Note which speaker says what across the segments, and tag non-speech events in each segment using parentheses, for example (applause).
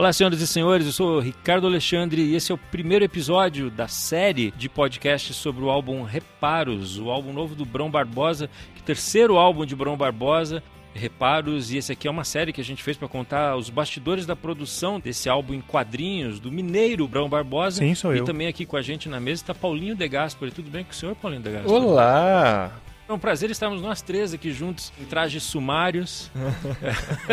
Speaker 1: Olá, senhoras e senhores, eu sou Ricardo Alexandre e esse é o primeiro episódio da série de podcasts sobre o álbum Reparos, o álbum novo do Brão Barbosa, que é o terceiro álbum de Brão Barbosa. Reparos, e esse aqui é uma série que a gente fez para contar os bastidores da produção desse álbum em quadrinhos do mineiro Brão Barbosa.
Speaker 2: Sim, sou
Speaker 1: e
Speaker 2: eu.
Speaker 1: também aqui com a gente na mesa está Paulinho De Gasperi. Tudo bem com o senhor, Paulinho De Gasperi?
Speaker 3: Olá!
Speaker 1: É um prazer estarmos nós três aqui juntos em trajes sumários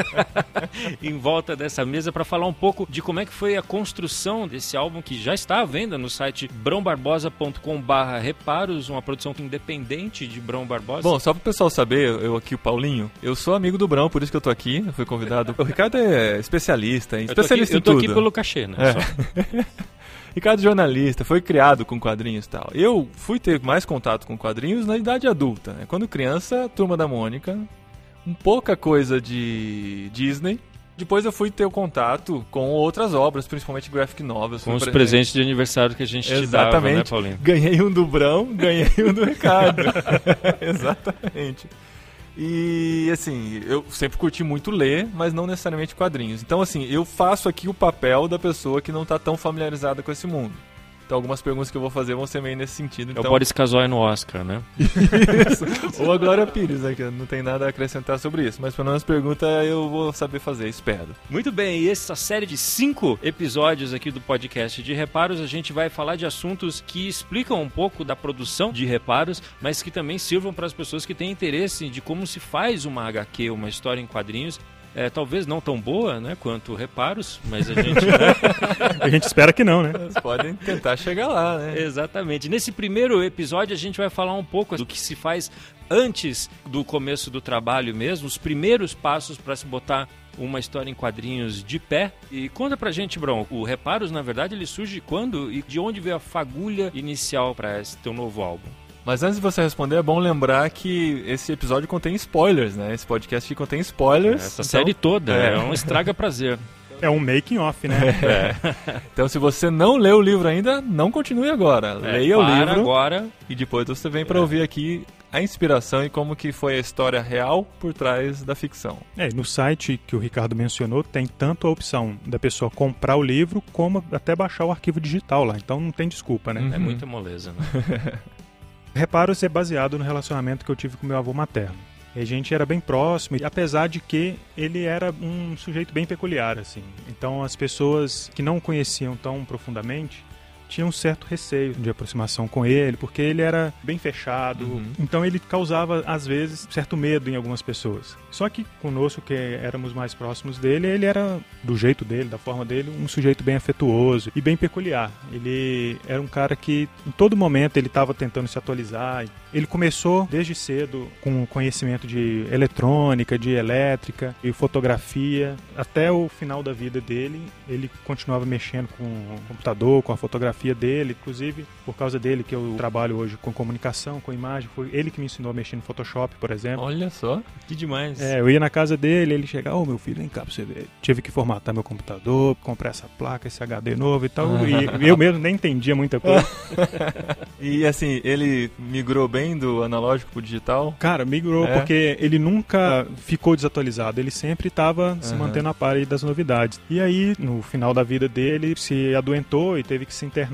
Speaker 1: (laughs) em volta dessa mesa para falar um pouco de como é que foi a construção desse álbum que já está à venda no site brãobarbosa.com/reparos, uma produção independente de Brão Barbosa.
Speaker 3: Bom, só para o pessoal saber, eu aqui o Paulinho, eu sou amigo do Brão, por isso que eu tô aqui, eu fui convidado. O Ricardo é especialista, hein?
Speaker 1: tô aqui,
Speaker 3: especialista
Speaker 1: eu tô
Speaker 3: em
Speaker 1: aqui
Speaker 3: tudo.
Speaker 1: pelo cachê, né?
Speaker 3: É. (laughs) Ricardo jornalista, foi criado com quadrinhos e tal. Eu fui ter mais contato com quadrinhos na idade adulta, né? Quando criança, Turma da Mônica, um pouca coisa de Disney. Depois eu fui ter o contato com outras obras, principalmente graphic novels.
Speaker 1: Com os
Speaker 3: pre-
Speaker 1: presentes de aniversário que a gente te dava, né,
Speaker 3: Exatamente.
Speaker 1: Paulinho?
Speaker 3: Ganhei um do Brão, (laughs) ganhei um do Ricardo. (laughs) Exatamente. E assim, eu sempre curti muito ler, mas não necessariamente quadrinhos. Então, assim, eu faço aqui o papel da pessoa que não tá tão familiarizada com esse mundo. Então, algumas perguntas que eu vou fazer vão ser meio nesse sentido.
Speaker 1: É
Speaker 3: Então,
Speaker 1: o Boris Casoy no Oscar, né? (laughs)
Speaker 3: isso. Ou a Glória Pires, né? Que não tem nada a acrescentar sobre isso. Mas pelo menos pergunta eu vou saber fazer, espero.
Speaker 1: Muito bem, e essa série de cinco episódios aqui do podcast de reparos, a gente vai falar de assuntos que explicam um pouco da produção de reparos, mas que também sirvam para as pessoas que têm interesse de como se faz uma HQ, uma história em quadrinhos. É, talvez não tão boa, né, quanto reparos, mas a gente (laughs) né,
Speaker 2: A gente espera que não, né?
Speaker 3: Vocês podem tentar chegar lá, né?
Speaker 1: Exatamente. Nesse primeiro episódio a gente vai falar um pouco do que se faz antes do começo do trabalho mesmo, os primeiros passos para se botar uma história em quadrinhos de pé. E conta pra gente, Bron, o Reparos, na verdade, ele surge quando e de onde veio a fagulha inicial para esse teu novo álbum?
Speaker 3: Mas antes de você responder, é bom lembrar que esse episódio contém spoilers, né? Esse podcast aqui contém spoilers.
Speaker 1: Essa
Speaker 3: então-
Speaker 1: série toda
Speaker 3: é.
Speaker 1: é, um estraga prazer. (laughs)
Speaker 2: É um making off, né?
Speaker 3: Então, se você não leu o livro ainda, não continue agora.
Speaker 1: É,
Speaker 3: Leia o
Speaker 1: para
Speaker 3: livro
Speaker 1: agora.
Speaker 3: e depois você vem
Speaker 1: É.
Speaker 3: pra ouvir aqui a inspiração e como que foi a história real por trás da ficção.
Speaker 2: É, no site que o Ricardo mencionou, tem tanto a opção da pessoa comprar o livro, como até baixar o arquivo digital lá. Então não tem desculpa, né?
Speaker 3: Uhum.
Speaker 1: É muita moleza, né? (laughs)
Speaker 2: Reparos é baseado no relacionamento que eu tive com meu avô materno. A gente era bem próximo, apesar de que ele era um sujeito bem peculiar, assim. Então as pessoas que não conheciam tão profundamente tinham um certo receio de aproximação com ele, porque ele era bem fechado.
Speaker 3: Uhum.
Speaker 2: Então ele causava, às vezes, certo medo em algumas pessoas. Só que conosco, que éramos mais próximos dele, ele era, do jeito dele, da forma dele, um sujeito bem afetuoso e bem peculiar. Ele era um cara que, em todo momento, ele estava tentando se atualizar. Ele começou desde cedo com conhecimento de eletrônica, de elétrica e fotografia. Até o final da vida dele, ele continuava mexendo com o computador, com a fotografia dele. Inclusive, por causa dele que eu trabalho hoje com comunicação, com imagem, foi ele que me ensinou a mexer no Photoshop, por exemplo.
Speaker 3: Olha só.
Speaker 1: Que demais.
Speaker 2: É, eu ia na casa dele, ele chegava, ô meu filho, vem cá pra você ver. Tive que formatar meu computador, comprar essa placa, esse HD novo e tal. E (laughs) eu mesmo nem entendia muita coisa. (laughs)
Speaker 3: E assim, ele migrou bem do analógico pro digital?
Speaker 2: Cara, migrou
Speaker 3: É?
Speaker 2: porque ele nunca ficou desatualizado, ele sempre estava se
Speaker 3: Aham.
Speaker 2: mantendo a par das novidades. E aí, no final da vida dele, se adoentou e teve que se internar.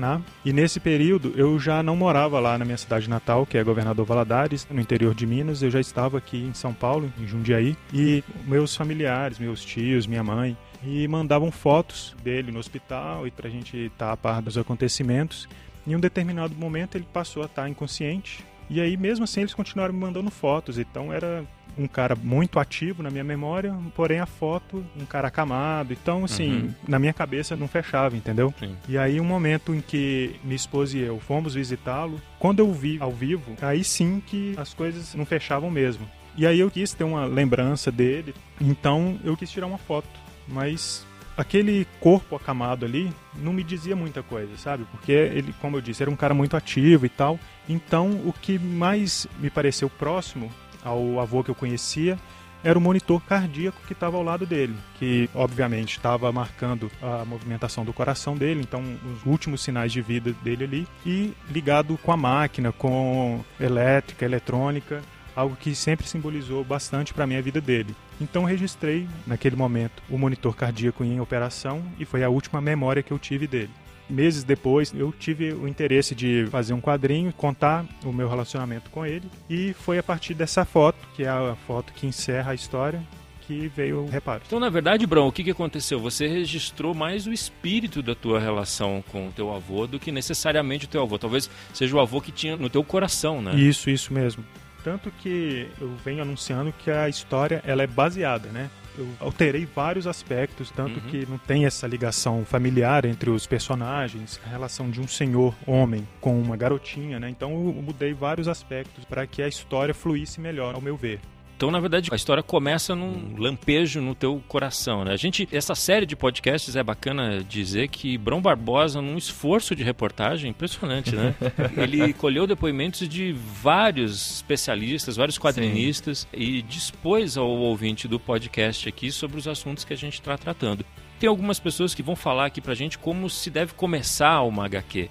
Speaker 2: E nesse período, eu já não morava lá na minha cidade natal, que é Governador Valadares, no interior de Minas. Eu já estava aqui em São Paulo, em Jundiaí. E meus familiares, meus tios, minha mãe, e mandavam fotos dele no hospital e pra gente estar a par dos acontecimentos. Em um determinado momento ele passou a estar inconsciente. E aí, mesmo assim, eles continuaram me mandando fotos. Então era um cara muito ativo na minha memória, porém a foto, um cara acamado. Então, assim,
Speaker 1: Uhum.
Speaker 2: na minha cabeça não fechava, entendeu?
Speaker 1: Sim.
Speaker 2: E aí, um momento em que minha esposa e eu fomos visitá-lo, quando eu vi ao vivo, aí sim que as coisas não fechavam mesmo. E aí eu quis ter uma lembrança dele, então eu quis tirar uma foto. Mas aquele corpo acamado ali não me dizia muita coisa, sabe? Porque ele, como eu disse, era um cara muito ativo e tal. Então, o que mais me pareceu próximo ao avô que eu conhecia era o monitor cardíaco que estava ao lado dele, que obviamente estava marcando a movimentação do coração dele, então os últimos sinais de vida dele ali, e ligado com a máquina, com elétrica, eletrônica, algo que sempre simbolizou bastante para mim a vida dele. Então registrei naquele momento o monitor cardíaco em operação e foi a última memória que eu tive dele. Meses depois, eu tive o interesse de fazer um quadrinho, contar o meu relacionamento com ele, e foi a partir dessa foto, que é a foto que encerra a história, que veio o reparo.
Speaker 1: Então, na verdade, Brão, o que, que aconteceu? Você registrou mais o espírito da tua relação com o teu avô do que necessariamente o teu avô. Talvez seja o avô que tinha no teu coração, né?
Speaker 2: Isso, isso mesmo. Tanto que eu venho anunciando que a história ela é baseada, né? Eu alterei vários aspectos, tanto uhum. que não tem essa ligação familiar entre os personagens, a relação de um senhor homem com uma garotinha, né? Então eu mudei vários aspectos para que a história fluísse melhor, ao meu ver.
Speaker 1: Então, na verdade, a história começa num lampejo no teu coração, né? A gente, essa série de podcasts é bacana dizer que Brão Barbosa, num esforço de reportagem impressionante, né? (laughs) Ele colheu depoimentos de vários especialistas, vários quadrinistas Sim. e dispôs ao ouvinte do podcast aqui sobre os assuntos que a gente está tratando. Tem algumas pessoas que vão falar aqui pra gente como se deve começar uma HQ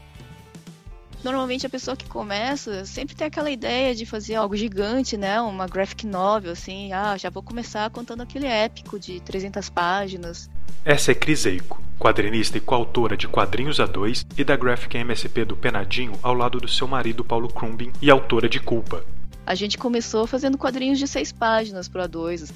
Speaker 4: normalmente a pessoa que começa sempre tem aquela ideia de fazer algo gigante, né? Uma graphic novel, assim, ah, já vou começar contando aquele épico de 300 páginas.
Speaker 5: Essa é Cris Eico, quadrinista e coautora de Quadrinhos a Dois e da Graphic MSP do Penadinho ao lado do seu marido Paulo Crumbin e autora de Culpa.
Speaker 4: A gente começou fazendo quadrinhos de seis páginas para A2.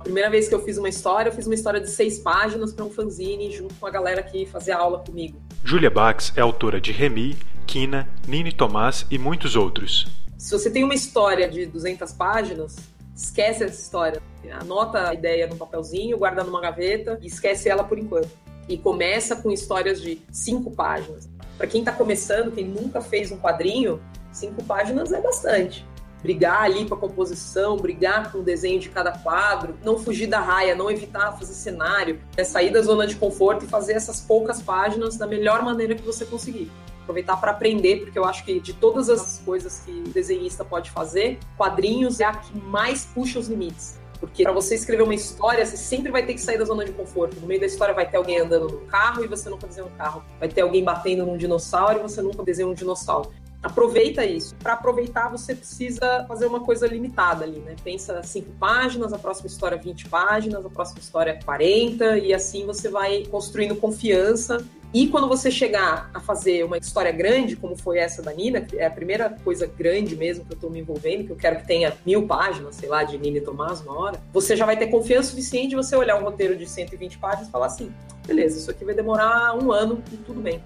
Speaker 6: A primeira vez que eu fiz uma história, eu fiz uma história de seis páginas para um fanzine junto com a galera que fazia aula comigo.
Speaker 5: Julia Bax é autora de Remy, Kina, Nini Tomás e muitos outros.
Speaker 6: Se você tem uma história de 200 páginas, esquece essa história. Anota a ideia no papelzinho, guarda numa gaveta e esquece ela por enquanto. E começa com histórias de cinco páginas. Para quem está começando, quem nunca fez um quadrinho, cinco páginas é bastante. Brigar ali com a composição, brigar com o desenho de cada quadro, não fugir da raia, não evitar fazer cenário, é sair da zona de conforto e fazer essas poucas páginas da melhor maneira que você conseguir aproveitar para aprender, porque eu acho que de todas as coisas que o desenhista pode fazer, quadrinhos é a que mais puxa os limites. Porque para você escrever uma história, você sempre vai ter que sair da zona de conforto. No meio da história vai ter alguém andando no carro e você nunca desenha um carro. Vai ter alguém batendo num dinossauro e você nunca desenha um dinossauro. Aproveita isso. Para aproveitar, você precisa fazer uma coisa limitada ali, né? Pensa cinco páginas, a próxima história 20 páginas, a próxima história 40, e assim você vai construindo confiança e quando você chegar a fazer uma história grande, como foi essa da Nina, que é a primeira coisa grande mesmo que eu estou me envolvendo, que eu quero que tenha mil páginas, sei lá, de Nina e Tomás uma hora, você já vai ter confiança suficiente de você olhar um roteiro de 120 páginas e falar assim: beleza, isso aqui vai demorar um ano e tudo bem.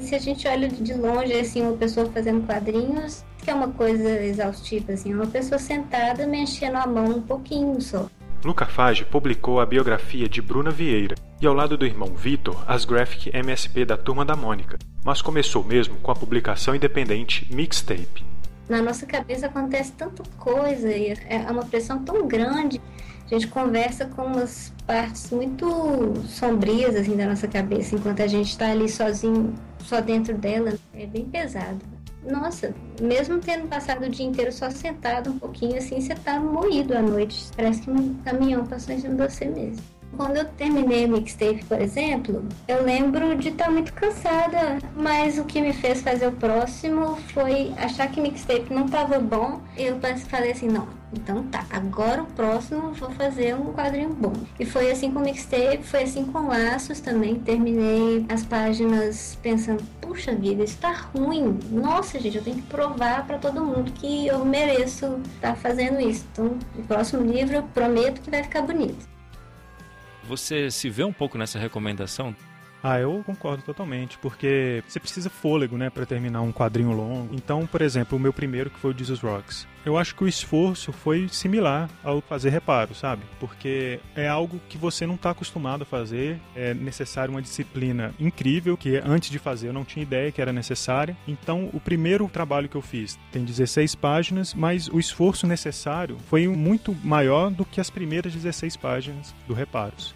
Speaker 7: Se a gente olha de longe, assim, uma pessoa fazendo quadrinhos, que é uma coisa exaustiva, assim, uma pessoa sentada mexendo a mão um pouquinho só.
Speaker 5: Luca Fage publicou a biografia de Bruna Vieira e, ao lado do irmão Vitor, as graphic MSP da Turma da Mônica, mas começou mesmo com a publicação independente Mixtape.
Speaker 7: Na nossa cabeça acontece tanta coisa e é uma pressão tão grande. A gente conversa com umas partes muito sombrias assim da nossa cabeça enquanto a gente está ali sozinho, só dentro dela. É bem pesado nossa, mesmo tendo passado o dia inteiro só sentado um pouquinho assim, você tá moído à noite. Parece que um caminhão passou em cima de você mesmo. Quando eu terminei o mixtape, por exemplo, eu lembro de estar tá muito cansada, mas o que me fez fazer o próximo foi achar que mixtape não estava bom. Eu falei assim: não, então tá, agora o próximo vou fazer um quadrinho bom. E foi assim com mixtape, foi assim com laços também. Terminei as páginas pensando: puxa vida, isso tá ruim. Nossa, gente, eu tenho que provar para todo mundo que eu mereço estar tá fazendo isso. Então, o próximo livro eu prometo que vai ficar bonito.
Speaker 1: Você se vê um pouco nessa recomendação?
Speaker 2: Ah, eu concordo totalmente, porque você precisa fôlego, né, para terminar um quadrinho longo. Então, por exemplo, o meu primeiro que foi o Jesus Rocks. Eu acho que o esforço foi similar ao fazer reparo, sabe? Porque é algo que você não está acostumado a fazer, é necessário uma disciplina incrível que antes de fazer eu não tinha ideia que era necessária. Então, o primeiro trabalho que eu fiz tem 16 páginas, mas o esforço necessário foi muito maior do que as primeiras 16 páginas do Reparos.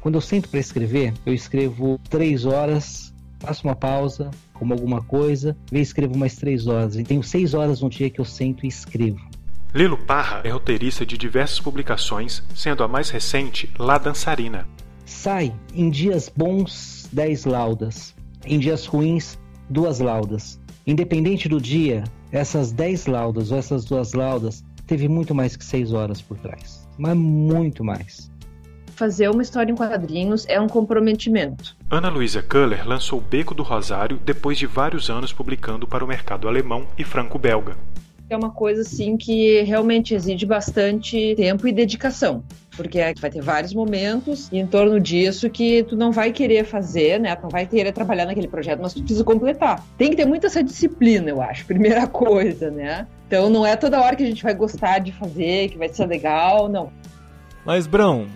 Speaker 8: Quando eu sento para escrever, eu escrevo três horas, faço uma pausa, como alguma coisa, e escrevo mais três horas. E tenho seis horas no dia que eu sento e escrevo.
Speaker 5: Lilo Parra é roteirista de diversas publicações, sendo a mais recente La Dançarina.
Speaker 8: Sai em dias bons 10 laudas, em dias ruins duas laudas. Independente do dia, essas 10 laudas ou essas duas laudas teve muito mais que seis horas por trás. Mas muito mais.
Speaker 9: Fazer uma história em quadrinhos é um comprometimento.
Speaker 5: Ana Luísa Köhler lançou Beco do Rosário depois de vários anos publicando para o mercado alemão e franco-belga.
Speaker 9: É uma coisa assim que realmente exige bastante tempo e dedicação porque vai ter vários momentos em torno disso que tu não vai querer fazer, né? Tu não vai querer trabalhar naquele projeto, mas tu precisa completar. Tem que ter muita essa disciplina, eu acho, (laughs) primeira coisa, né? Então não é toda hora que a gente vai gostar de fazer, que vai ser legal, não.
Speaker 3: Mas, Brão,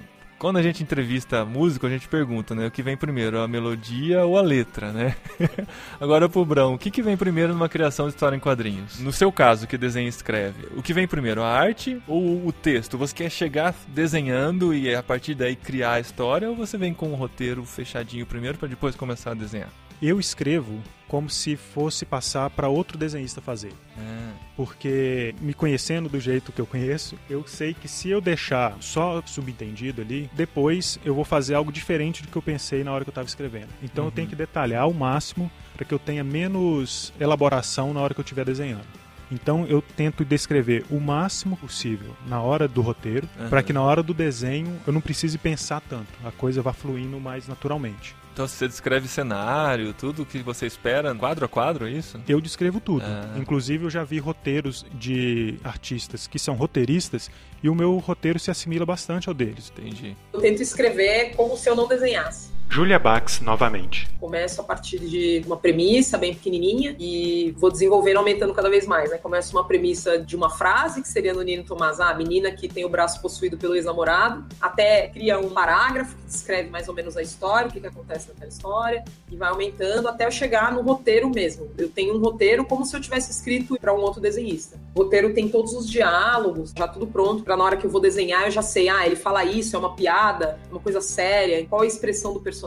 Speaker 3: quando a gente entrevista músico, a gente pergunta, né? O que vem primeiro, a melodia ou a letra, né? (laughs) Agora pro Brão, o que, que vem primeiro numa criação de história em quadrinhos? No seu caso, que desenha e escreve, o que vem primeiro, a arte ou o texto? Você quer chegar desenhando e a partir daí criar a história ou você vem com um roteiro fechadinho primeiro para depois começar a desenhar?
Speaker 2: Eu escrevo como se fosse passar para outro desenhista fazer.
Speaker 3: Ah.
Speaker 2: Porque me conhecendo do jeito que eu conheço, eu sei que se eu deixar só subentendido ali, depois eu vou fazer algo diferente do que eu pensei na hora que eu estava escrevendo. Então
Speaker 3: Uhum.
Speaker 2: eu tenho que detalhar ao máximo para que eu tenha menos elaboração na hora que eu estiver desenhando. Então eu tento descrever o máximo possível na hora do roteiro,
Speaker 3: Aham.
Speaker 2: para que na hora do desenho eu não precise pensar tanto, a coisa vá fluindo mais naturalmente.
Speaker 3: Então você descreve cenário, tudo que você espera, quadro a quadro, é isso?
Speaker 2: Eu descrevo tudo.
Speaker 3: Ah.
Speaker 2: Inclusive, eu já vi roteiros de artistas que são roteiristas e o meu roteiro se assimila bastante ao deles.
Speaker 3: Entendi.
Speaker 6: Eu tento escrever como se eu não desenhasse.
Speaker 5: Julia Bax novamente.
Speaker 6: Começo a partir de uma premissa bem pequenininha e vou desenvolvendo, aumentando cada vez mais. Né? Começo uma premissa de uma frase, que seria no Nino Tomás, ah, a menina que tem o braço possuído pelo ex-namorado, até cria um parágrafo que descreve mais ou menos a história, o que, que acontece naquela história, e vai aumentando até eu chegar no roteiro mesmo. Eu tenho um roteiro como se eu tivesse escrito para um outro desenhista. O roteiro tem todos os diálogos, já tudo pronto, para na hora que eu vou desenhar eu já sei, ah, ele fala isso, é uma piada, uma coisa séria, qual a expressão do personagem,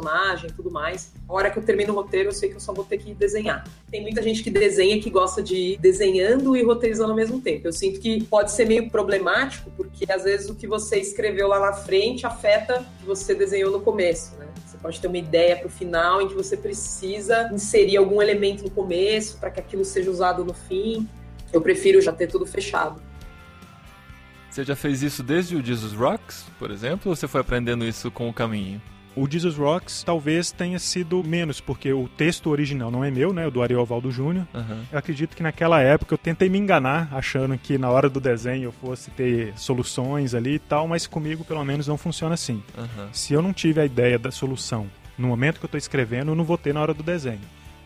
Speaker 6: tudo mais. A hora que eu termino o roteiro, eu sei que eu só vou ter que desenhar. Tem muita gente que desenha que gosta de ir desenhando e roteirizando ao mesmo tempo. Eu sinto que pode ser meio problemático, porque às vezes o que você escreveu lá na frente afeta o que você desenhou no começo, né? Você pode ter uma ideia para o final em que você precisa inserir algum elemento no começo para que aquilo seja usado no fim. Eu prefiro já ter tudo fechado.
Speaker 3: Você já fez isso desde o Jesus Rocks, por exemplo, ou você foi aprendendo isso com o caminho?
Speaker 2: O Jesus Rocks talvez tenha sido menos, porque o texto original não é meu, né? O do Ariel Valdo Júnior.
Speaker 3: Aham.
Speaker 2: Eu acredito que naquela época eu tentei me enganar, achando que na hora do desenho eu fosse ter soluções ali e tal, mas comigo pelo menos não funciona assim.
Speaker 3: Aham.
Speaker 2: Se eu não tive a ideia da solução no momento que eu estou escrevendo, eu não vou ter na hora do desenho.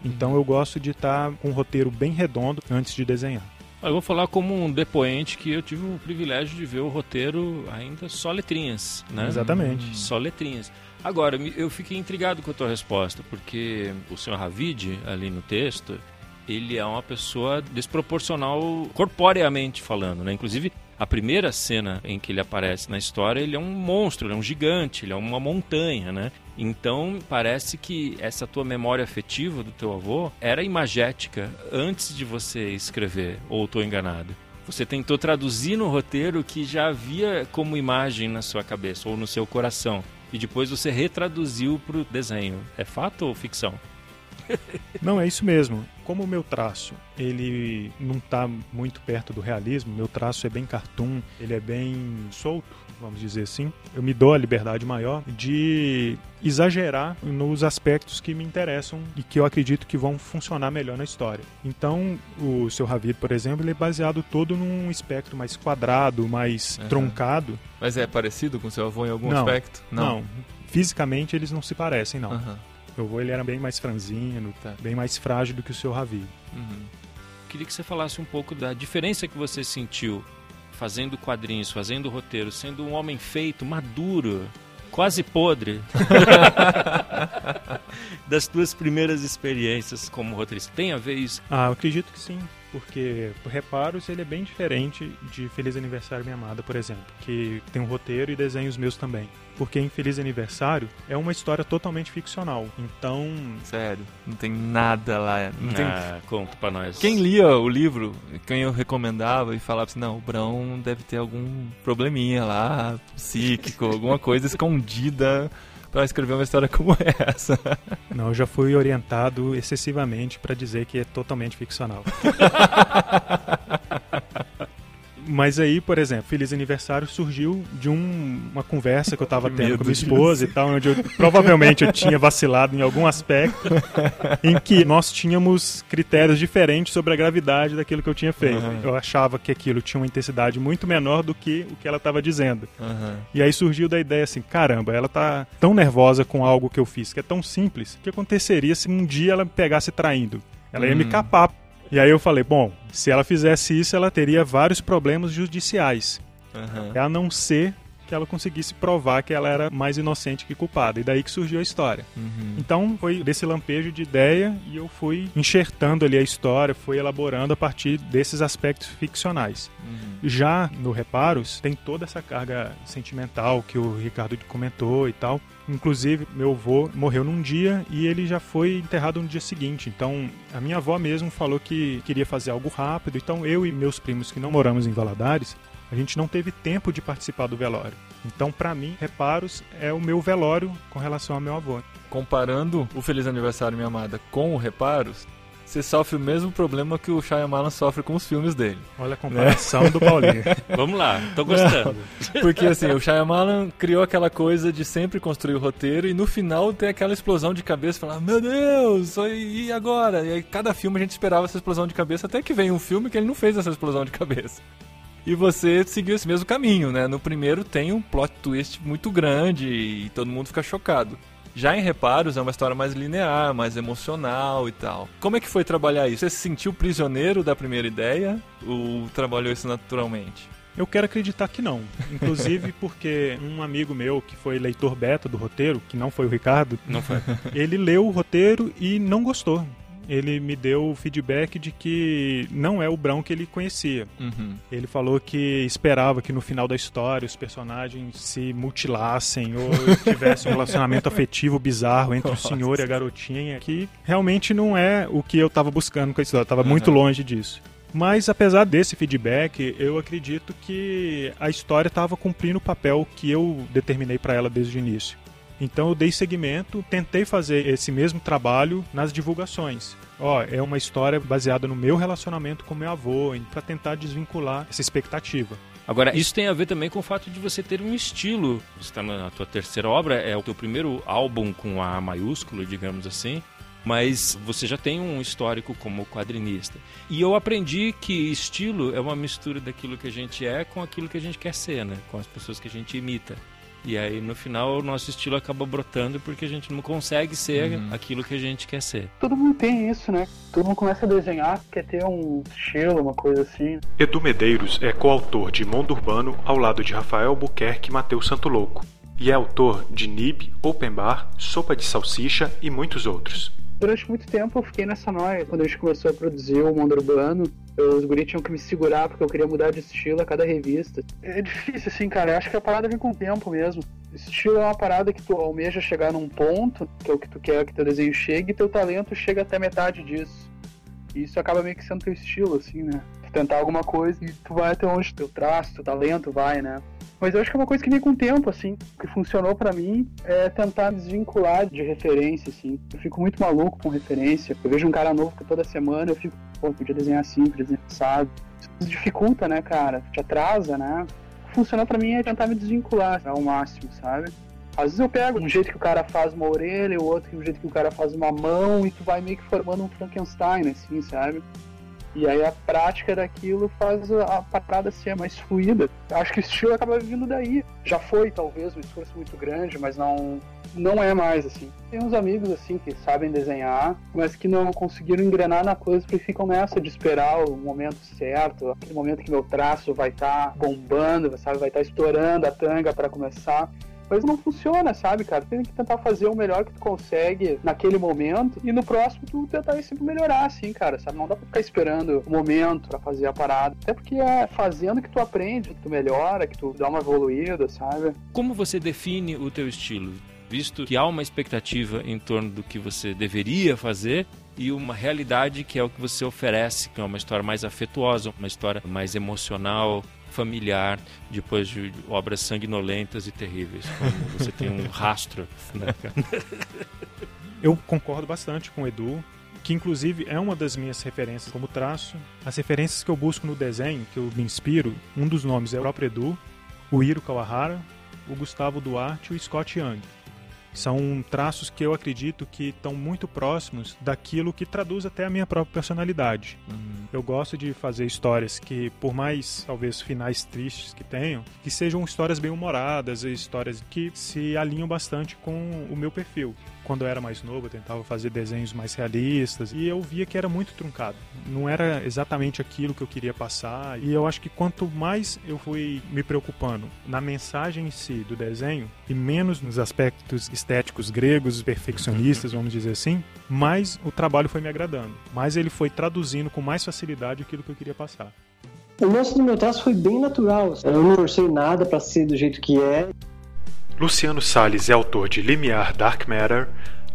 Speaker 2: Então eu gosto de estar com um roteiro bem redondo antes de desenhar.
Speaker 1: Eu vou falar como um depoente que eu tive o privilégio de ver o roteiro ainda só letrinhas, né?
Speaker 2: Exatamente.
Speaker 1: Só letrinhas. Agora, eu fiquei intrigado com a tua resposta, porque o senhor Ravid, ali no texto, ele é uma pessoa desproporcional corporeamente falando, né? Inclusive, a primeira cena em que ele aparece na história, ele é um monstro, ele é um gigante, ele é uma montanha, né? Então, parece que essa tua memória afetiva do teu avô era imagética antes de você escrever, ou estou enganado? Você tentou traduzir no roteiro que já havia como imagem na sua cabeça ou no seu coração. E depois você retraduziu para o desenho. É fato ou ficção? (laughs)
Speaker 2: Não, é isso mesmo. Como o meu traço, ele não está muito perto do realismo, meu traço é bem cartoon, ele é bem solto, vamos dizer assim. Eu me dou a liberdade maior de exagerar nos aspectos que me interessam e que eu acredito que vão funcionar melhor na história. Então, o seu Ravid, por exemplo, ele é baseado todo num espectro mais quadrado, mais
Speaker 3: Aham.
Speaker 2: troncado.
Speaker 3: Mas é parecido com seu avô em algum
Speaker 2: Não,
Speaker 3: aspecto?
Speaker 2: Não. fisicamente eles não se parecem, não.
Speaker 3: Aham.
Speaker 2: Meu avô ele era bem mais franzino,
Speaker 3: Tá.
Speaker 2: bem mais frágil do que o seu Ravid.
Speaker 3: Uhum.
Speaker 1: Queria que você falasse um pouco da diferença que você sentiu fazendo quadrinhos, fazendo roteiro, sendo um homem feito, maduro, quase podre. (laughs) das tuas primeiras experiências como roteirista. Tem a ver isso?
Speaker 2: Ah, eu acredito que sim, porque Reparos ele é bem diferente de Feliz Aniversário Minha Amada, por exemplo, que tem um roteiro e desenhos meus também. Porque em Feliz Aniversário é uma história totalmente ficcional. Então,
Speaker 3: Sério, não tem nada lá. Não tem...
Speaker 1: Ah, conta pra nós.
Speaker 3: Quem lia o livro, quem eu recomendava e falava assim, não, o Brão deve ter algum probleminha lá, psíquico, alguma coisa escondida pra escrever uma história como (laughs) essa.
Speaker 2: não, eu já fui orientado excessivamente para dizer que é totalmente ficcional. (laughs) Mas aí, por exemplo, Feliz Aniversário surgiu de um- uma conversa que eu tava (laughs)
Speaker 3: Que
Speaker 2: tendo com minha
Speaker 3: disso.
Speaker 2: esposa e tal, onde eu, provavelmente eu tinha vacilado em algum aspecto, em que nós tínhamos critérios diferentes sobre a gravidade daquilo que eu tinha feito.
Speaker 3: Aham.
Speaker 2: Eu achava que aquilo tinha uma intensidade muito menor do que o que ela estava dizendo.
Speaker 3: Aham.
Speaker 2: E aí surgiu da ideia assim, caramba, ela tá tão nervosa com algo que eu fiz, que é tão simples, o que aconteceria se um dia ela me pegasse traindo? Ela ia me
Speaker 3: Hum.
Speaker 2: capar. E aí eu falei, bom, se ela fizesse isso, ela teria vários problemas judiciais.
Speaker 3: Aham.
Speaker 2: A não ser que ela conseguisse provar que ela era mais inocente que culpada. E daí que surgiu a história.
Speaker 3: Uhum.
Speaker 2: Então foi desse lampejo de ideia e eu fui enxertando ali a história, fui elaborando a partir desses aspectos ficcionais.
Speaker 3: Uhum.
Speaker 2: Já no Reparos, tem toda essa carga sentimental que o Ricardo comentou e tal. Inclusive, meu avô morreu num dia e ele já foi enterrado no dia seguinte. Então, a minha avó mesmo falou que queria fazer algo rápido. Então, eu e meus primos que não moramos em Valadares, a gente não teve tempo de participar do velório. Então, pra mim, Reparos é o meu velório com relação ao meu avô.
Speaker 3: Comparando o Feliz Aniversário, minha amada, com o Reparos, você sofre o mesmo problema que o Shyamalan sofre com os filmes dele.
Speaker 2: Olha a comparação do Paulinho. (laughs)
Speaker 1: Vamos lá, tô gostando.
Speaker 3: Porque assim, o Shyamalan criou aquela coisa de sempre construir o roteiro e no final tem aquela explosão de cabeça, falar, meu Deus, e e agora? E aí cada filme a gente esperava essa explosão de cabeça, até que vem um filme que ele não fez essa explosão de cabeça. E você seguiu esse mesmo caminho, né? No primeiro tem um plot twist muito grande e todo mundo fica chocado. Já em Reparos é uma história mais linear, mais emocional e tal. Como é que foi trabalhar isso? Você se sentiu prisioneiro da primeira ideia ou trabalhou isso naturalmente?
Speaker 2: Eu quero acreditar que não. Inclusive (laughs) porque um amigo meu que foi leitor beta do roteiro, que não foi o Ricardo,
Speaker 1: Não foi.
Speaker 2: ele leu o roteiro e não gostou. Ele me deu o feedback de que não é o Brown que ele conhecia.
Speaker 3: Uhum.
Speaker 2: Ele falou que esperava que no final da história os personagens se mutilassem ou (laughs) tivesse um relacionamento afetivo bizarro entre
Speaker 3: Nossa.
Speaker 2: o senhor e a garotinha, que realmente não é o que eu estava buscando com a história. Estava muito
Speaker 3: Uhum.
Speaker 2: longe disso. Mas apesar desse feedback, eu acredito que a história estava cumprindo o papel que eu determinei para ela desde o início. Então eu dei seguimento, tentei fazer esse mesmo trabalho nas divulgações. Ó, é uma história baseada no meu relacionamento com meu avô, para tentar desvincular essa expectativa.
Speaker 1: Agora, isso tem a ver também com o fato de você ter um estilo. Você está na tua terceira obra, é o teu primeiro álbum com A maiúsculo, digamos assim. Mas você já tem um histórico como quadrinista. E eu aprendi que estilo é uma mistura daquilo que a gente é com aquilo que a gente quer ser, né? Com as pessoas que a gente imita. E aí, no final, o nosso estilo acaba brotando porque a gente não consegue ser
Speaker 3: Uhum.
Speaker 1: aquilo que a gente quer ser.
Speaker 10: Todo mundo tem isso, né? Todo mundo começa a desenhar, quer ter um estilo, uma coisa assim.
Speaker 5: Edu Medeiros é coautor de Mundo Urbano ao lado de Rafael Buquerque e Matheus Santolouco, e é autor de Nib, Open Bar, Sopa de Salsicha e muitos outros.
Speaker 10: Durante muito tempo eu fiquei nessa noia. Quando a gente começou a produzir o Mundo Urbano, os guris tinham que me segurar porque eu queria mudar de estilo a cada revista. É difícil, assim, cara. Eu acho que a parada vem com o tempo mesmo. Estilo é uma parada que tu almeja chegar num ponto, que é o que tu quer que teu desenho chegue, e teu talento chega até metade disso. E isso acaba meio que sendo teu estilo, assim, né? Tu tentar alguma coisa e tu vai até onde teu traço, teu talento vai, né? Mas eu acho que é uma coisa que vem com o tempo, assim. O que funcionou pra mim é tentar desvincular de referência, assim. Eu fico muito maluco com referência. Eu vejo um cara novo que toda semana eu fico, pô, podia desenhar assim, podia desenhar assado. Isso dificulta, né, cara? Te atrasa, né? Funcionou pra mim é tentar me desvincular ao máximo, sabe? Às vezes eu pego um jeito que o cara faz uma orelha, o outro um jeito que o cara faz uma mão, e tu vai meio que formando um Frankenstein, assim, sabe? E aí a prática daquilo faz a parada ser mais fluida. Acho que o estilo acaba vindo daí. Já foi, talvez, um esforço muito grande, mas não, não é mais, assim. Tem uns amigos, assim, que sabem desenhar, mas que não conseguiram engrenar na coisa porque ficam nessa de esperar o momento certo, aquele momento que meu traço vai estar bombando, sabe? Vai estar estourando a tanga para começar coisa não funciona, sabe, cara? Tem que tentar fazer o melhor que tu consegue naquele momento e no próximo tu tentar sempre melhorar, assim, cara, sabe? Não dá pra ficar esperando o momento pra fazer a parada. Até porque é fazendo que tu aprende, que tu melhora, que tu dá uma evoluída, sabe?
Speaker 1: Como você define o teu estilo? Visto que há uma expectativa em torno do que você deveria fazer e uma realidade que é o que você oferece, que é uma história mais afetuosa, uma história mais emocional, familiar, depois de obras sanguinolentas e terríveis. Como você tem um rastro, né? (laughs)
Speaker 2: Eu concordo bastante com o Edu que inclusive é uma das minhas referências como traço. As referências que eu busco no desenho, que eu me inspiro, um dos nomes é o próprio Edu, o Iro Kawahara, o Gustavo Duarte e o Scott Young. São traços que eu acredito que estão muito próximos daquilo que traduz até a minha própria personalidade. Uhum. Eu gosto de fazer histórias que, por mais talvez finais tristes que tenham, que sejam histórias bem humoradas, histórias que se alinham bastante com o meu perfil quando eu era mais novo, eu tentava fazer desenhos mais realistas e eu via que era muito truncado. Não era exatamente aquilo que eu queria passar. E eu acho que quanto mais eu fui me preocupando na mensagem em si do desenho e menos nos aspectos estéticos gregos, perfeccionistas, vamos dizer assim, mais o trabalho foi me agradando. Mais ele foi traduzindo com mais facilidade aquilo que eu queria passar.
Speaker 11: O lance do meu traço foi bem natural. Eu não forcei nada para ser do jeito que é.
Speaker 5: Luciano Salles é autor de Limiar Dark Matter,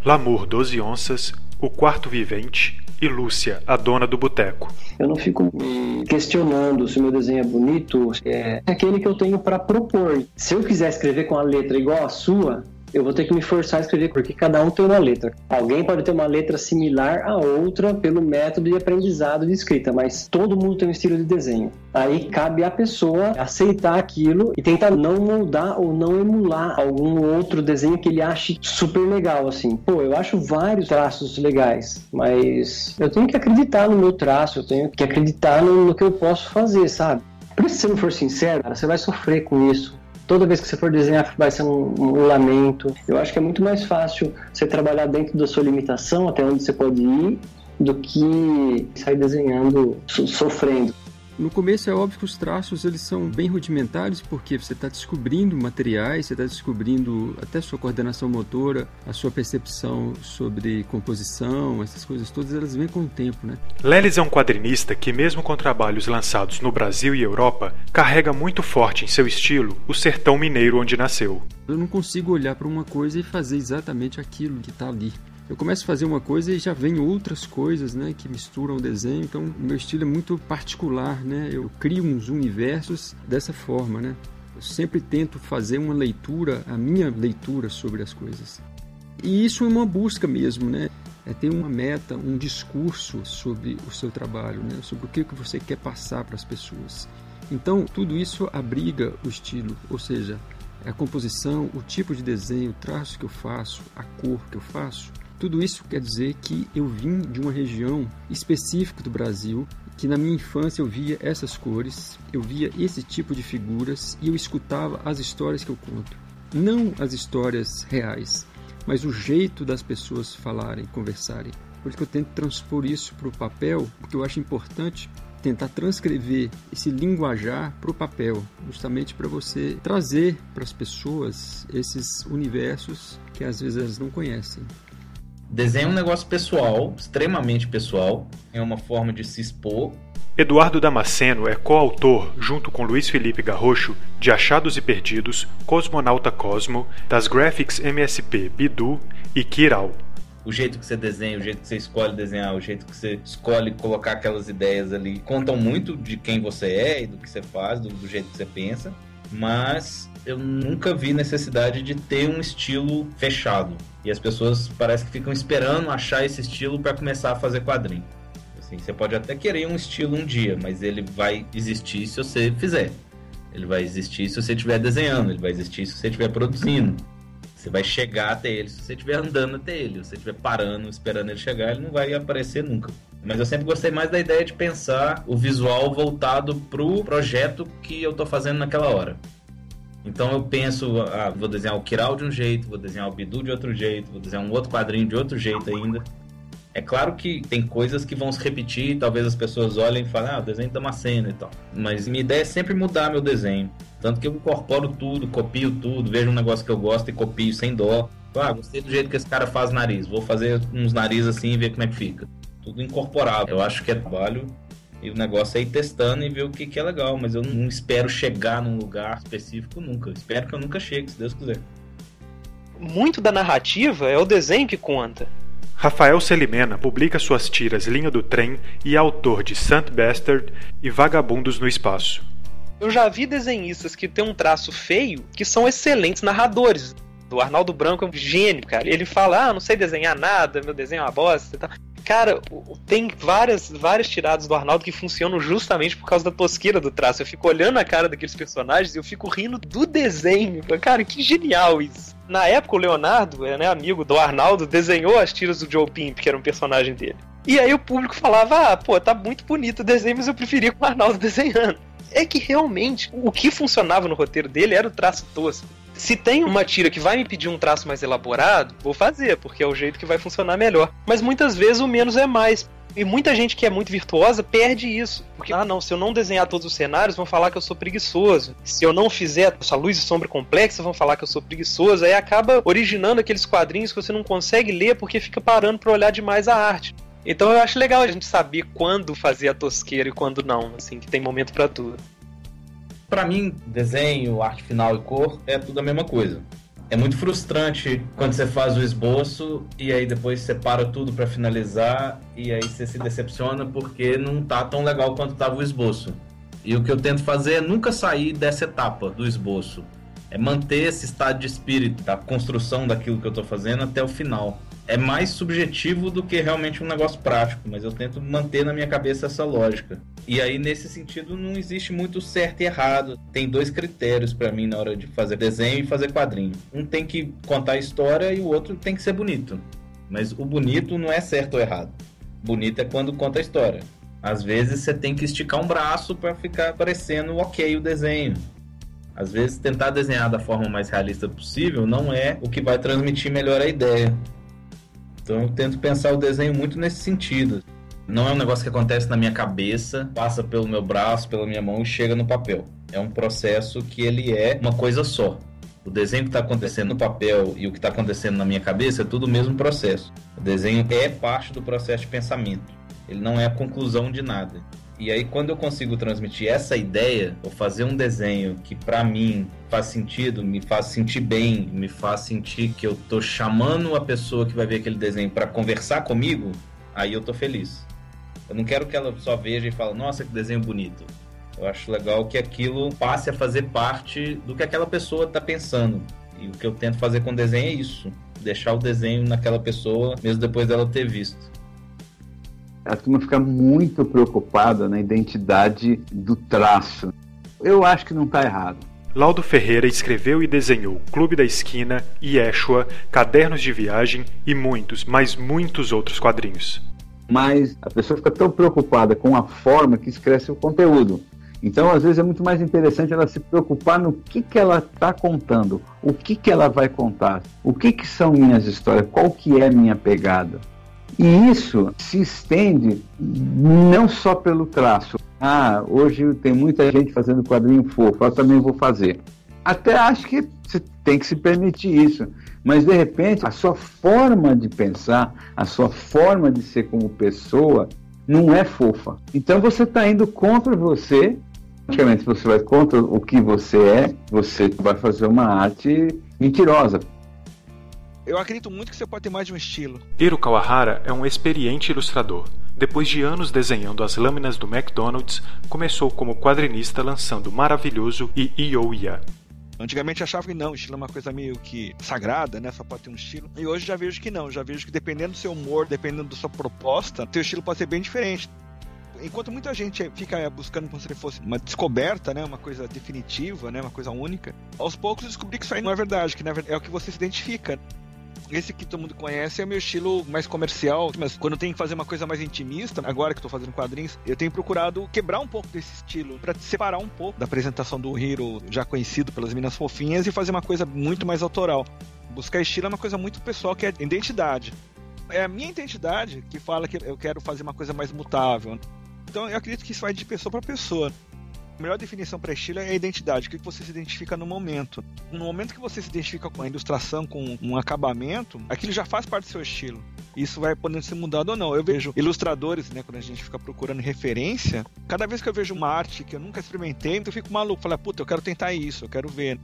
Speaker 5: L'amour 12 onças, O Quarto Vivente e Lúcia, a dona do boteco.
Speaker 11: Eu não fico me questionando se o meu desenho é bonito, é aquele que eu tenho para propor. Se eu quiser escrever com a letra igual a sua, eu vou ter que me forçar a escrever, porque cada um tem uma letra. Alguém pode ter uma letra similar a outra pelo método de aprendizado de escrita, mas todo mundo tem um estilo de desenho. Aí cabe à pessoa aceitar aquilo e tentar não moldar ou não emular algum outro desenho que ele ache super legal, assim. Pô, eu acho vários traços legais, mas eu tenho que acreditar no meu traço, eu tenho que acreditar no, no que eu posso fazer, sabe? Por isso, se você não for sincero, cara, você vai sofrer com isso toda vez que você for desenhar vai ser um, um, lamento. Eu acho que é muito mais fácil você trabalhar dentro da sua limitação, até onde você pode ir, do que sair desenhando so, sofrendo.
Speaker 12: No começo é óbvio que os traços eles são bem rudimentares porque você está descobrindo materiais, você está descobrindo até sua coordenação motora, a sua percepção sobre composição, essas coisas todas elas vêm com o tempo, né?
Speaker 5: Lelis é um quadrinista que mesmo com trabalhos lançados no Brasil e Europa, carrega muito forte em seu estilo o sertão mineiro onde nasceu.
Speaker 12: Eu não consigo olhar para uma coisa e fazer exatamente aquilo que está ali eu começo a fazer uma coisa e já vem outras coisas, né, que misturam o desenho. Então, o meu estilo é muito particular, né? Eu crio uns universos dessa forma, né? Eu sempre tento fazer uma leitura, a minha leitura sobre as coisas. E isso é uma busca mesmo, né? É ter uma meta, um discurso sobre o seu trabalho, né? Sobre o que você quer passar para as pessoas. Então, tudo isso abriga o estilo, ou seja, a composição, o tipo de desenho, o traço que eu faço, a cor que eu faço, tudo isso quer dizer que eu vim de uma região específica do Brasil, que na minha infância eu via essas cores, eu via esse tipo de figuras e eu escutava as histórias que eu conto. Não as histórias reais, mas o jeito das pessoas falarem, conversarem. Por isso que eu tento transpor isso para o papel, porque eu acho importante tentar transcrever esse linguajar para o papel, justamente para você trazer para as pessoas esses universos que às vezes elas não conhecem.
Speaker 13: Desenho é um negócio pessoal, extremamente pessoal, é uma forma de se expor.
Speaker 5: Eduardo Damasceno é coautor, junto com Luiz Felipe Garrocho, de Achados e Perdidos, Cosmonauta Cosmo, das Graphics MSP Bidu e Kiral.
Speaker 13: O jeito que você desenha, o jeito que você escolhe desenhar, o jeito que você escolhe colocar aquelas ideias ali, contam muito de quem você é e do que você faz, do, do jeito que você pensa, mas eu nunca vi necessidade de ter um estilo fechado. E as pessoas parece que ficam esperando achar esse estilo para começar a fazer quadrinho. Assim, você pode até querer um estilo um dia, mas ele vai existir se você fizer. Ele vai existir se você estiver desenhando, ele vai existir se você estiver produzindo. Você vai chegar até ele se você estiver andando até ele. Se você estiver parando, esperando ele chegar, ele não vai aparecer nunca. Mas eu sempre gostei mais da ideia de pensar o visual voltado pro projeto que eu tô fazendo naquela hora. Então eu penso, ah, vou desenhar o Kiral de um jeito, vou desenhar o Bidu de outro jeito, vou desenhar um outro quadrinho de outro jeito ainda. É claro que tem coisas que vão se repetir, talvez as pessoas olhem e falem, ah, o desenho tá uma cena e tal. Mas minha ideia é sempre mudar meu desenho. Tanto que eu incorporo tudo, copio tudo, vejo um negócio que eu gosto e copio sem dó. Ah, gostei do jeito que esse cara faz nariz, vou fazer uns narizes assim e ver como é que fica. Tudo incorporado. Eu acho que é trabalho e o negócio é ir testando e ver o que, que é legal, mas eu não espero chegar num lugar específico nunca. Eu espero que eu nunca chegue, se Deus quiser.
Speaker 14: Muito da narrativa é o desenho que conta.
Speaker 5: Rafael Selimena publica suas tiras Linha do Trem e é autor de Sant Bastard e Vagabundos no Espaço.
Speaker 14: Eu já vi desenhistas que têm um traço feio que são excelentes narradores. O Arnaldo Branco é um gênio, cara. Ele fala: Ah, não sei desenhar nada, meu desenho é uma bosta e tal. Cara, tem várias, várias tiradas do Arnaldo que funcionam justamente por causa da tosqueira do traço. Eu fico olhando a cara daqueles personagens e eu fico rindo do desenho. Cara, que genial isso. Na época, o Leonardo, né, amigo do Arnaldo, desenhou as tiras do Joe Pimp, que era um personagem dele. E aí o público falava: ah, pô, tá muito bonito o desenho, mas eu preferia com o Arnaldo (laughs) desenhando. É que realmente o que funcionava no roteiro dele era o traço tosco. Se tem uma tira que vai me pedir um traço mais elaborado, vou fazer, porque é o jeito que vai funcionar melhor. Mas muitas vezes o menos é mais. E muita gente que é muito virtuosa perde isso. Porque, ah, não, se eu não desenhar todos os cenários, vão falar que eu sou preguiçoso. Se eu não fizer essa luz e sombra complexa, vão falar que eu sou preguiçoso. Aí acaba originando aqueles quadrinhos que você não consegue ler porque fica parando pra olhar demais a arte. Então eu acho legal a gente saber quando fazer a tosqueira e quando não, assim, que tem momento pra tudo.
Speaker 13: Pra mim, desenho, arte final e cor é tudo a mesma coisa. É muito frustrante quando você faz o esboço e aí depois você para tudo pra finalizar e aí você se decepciona porque não tá tão legal quanto tava o esboço. E o que eu tento fazer é nunca sair dessa etapa do esboço. É manter esse estado de espírito da construção daquilo que eu tô fazendo até o final. É mais subjetivo do que realmente um negócio prático, mas eu tento manter na minha cabeça essa lógica. E aí, nesse sentido, não existe muito certo e errado. Tem dois critérios pra mim na hora de fazer desenho e fazer quadrinho. Um tem que contar a história e o outro tem que ser bonito. Mas o bonito não é certo ou errado. Bonito é quando conta a história. Às vezes você tem que esticar um braço pra ficar parecendo ok o desenho. Às vezes tentar desenhar da forma mais realista possível não é o que vai transmitir melhor a ideia. Então eu tento pensar o desenho muito nesse sentido. Não é um negócio que acontece na minha cabeça, passa pelo meu braço, pela minha mão e chega no papel. É um processo que ele é uma coisa só. O desenho que está acontecendo no papel e o que está acontecendo na minha cabeça é tudo o mesmo processo. O desenho é parte do processo de pensamento. Ele não é a conclusão de nada. E aí, quando eu consigo transmitir essa ideia, ou fazer um desenho que para mim faz sentido, me faz sentir bem, me faz sentir que eu tô chamando a pessoa que vai ver aquele desenho para conversar comigo, aí eu tô feliz. Eu não quero que ela só veja e fale, nossa, que desenho bonito. Eu acho legal que aquilo passe a fazer parte do que aquela pessoa tá pensando. E o que eu tento fazer com o desenho é isso: deixar o desenho naquela pessoa, mesmo depois dela ter visto.
Speaker 15: A turma fica muito preocupada na identidade do traço. Eu acho que não está errado.
Speaker 5: Laudo Ferreira escreveu e desenhou Clube da Esquina, Yeshua, Cadernos de Viagem e muitos, mas muitos outros quadrinhos.
Speaker 15: Mas a pessoa fica tão preocupada com a forma que escreve o conteúdo. Então, às vezes, é muito mais interessante ela se preocupar no que, que ela está contando, o que, que ela vai contar, o que, que são minhas histórias, qual que é a minha pegada. E isso se estende não só pelo traço. Ah, hoje tem muita gente fazendo quadrinho fofo, eu também vou fazer. Até acho que você tem que se permitir isso. Mas, de repente, a sua forma de pensar, a sua forma de ser como pessoa, não é fofa. Então, você está indo contra você. Praticamente, você vai contra o que você é, você vai fazer uma arte mentirosa.
Speaker 16: Eu acredito muito que você pode ter mais de um estilo.
Speaker 5: Hiro Kawahara é um experiente ilustrador. Depois de anos desenhando as lâminas do McDonald's, começou como quadrinista lançando Maravilhoso e Ioia.
Speaker 16: Antigamente achava que não, estilo é uma coisa meio que sagrada, né? Só pode ter um estilo. E hoje já vejo que não, já vejo que dependendo do seu humor, dependendo da sua proposta, teu estilo pode ser bem diferente. Enquanto muita gente fica buscando como se fosse uma descoberta, né, uma coisa definitiva, né, uma coisa única, aos poucos descobri que isso aí não é verdade, que na verdade é o que você se identifica. Esse que todo mundo conhece é o meu estilo mais comercial, mas quando eu tenho que fazer uma coisa mais intimista, agora que eu tô fazendo quadrinhos, eu tenho procurado quebrar um pouco desse estilo para separar um pouco da apresentação do Hiro já conhecido pelas minas fofinhas e fazer uma coisa muito mais autoral. Buscar estilo é uma coisa muito pessoal que é identidade. É a minha identidade que fala que eu quero fazer uma coisa mais mutável. Então eu acredito que isso vai de pessoa para pessoa. A melhor definição para estilo é a identidade, o que você se identifica no momento. No momento que você se identifica com a ilustração, com um acabamento, aquilo já faz parte do seu estilo. Isso vai podendo ser mudado ou não. Eu vejo ilustradores, né, quando a gente fica procurando referência, cada vez que eu vejo uma arte que eu nunca experimentei, eu fico maluco, falo, puta, eu quero tentar isso, eu quero ver.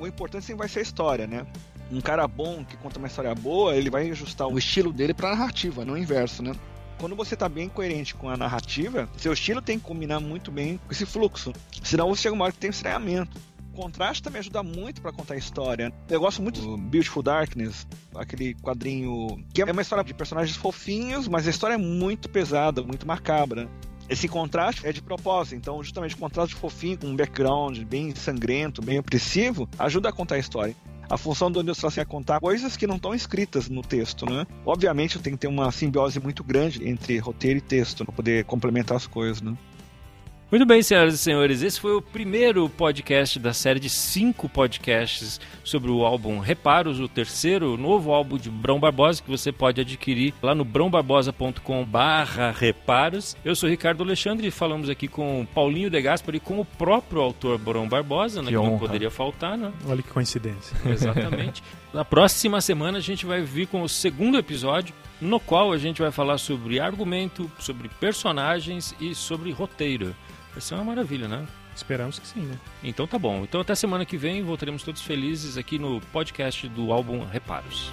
Speaker 16: O importante sempre vai ser a história, né? Um cara bom que conta uma história boa, ele vai ajustar o estilo dele para narrativa, não o inverso, né? Quando você tá bem coerente com a narrativa, seu estilo tem que combinar muito bem com esse fluxo. Senão você chega uma hora que tem um estranhamento. contraste também ajuda muito para contar a história. Eu gosto muito do Beautiful Darkness, aquele quadrinho que é uma história de personagens fofinhos, mas a história é muito pesada, muito macabra. Esse contraste é de propósito, então justamente o contraste fofinho com um background bem sangrento, bem opressivo, ajuda a contar a história. A função do ilustração é contar coisas que não estão escritas no texto, né? Obviamente tem que ter uma simbiose muito grande entre roteiro e texto para poder complementar as coisas, né?
Speaker 1: Muito bem, senhoras e senhores, esse foi o primeiro podcast da série de cinco podcasts sobre o álbum Reparos, o terceiro novo álbum de Brão Barbosa, que você pode adquirir lá no brãobarbosa.com barra reparos. Eu sou Ricardo Alexandre e falamos aqui com Paulinho De Gaspari e com o próprio autor Brão Barbosa, né, que,
Speaker 2: Que
Speaker 1: não poderia faltar, né?
Speaker 2: Olha que coincidência. (laughs)
Speaker 1: Exatamente. Na próxima semana a gente vai vir com o segundo episódio, no qual a gente vai falar sobre argumento, sobre personagens e sobre roteiro. Vai ser uma maravilha, né?
Speaker 2: Esperamos que sim, né?
Speaker 1: Então tá bom. Então até semana que vem, voltaremos todos felizes aqui no podcast do álbum Reparos.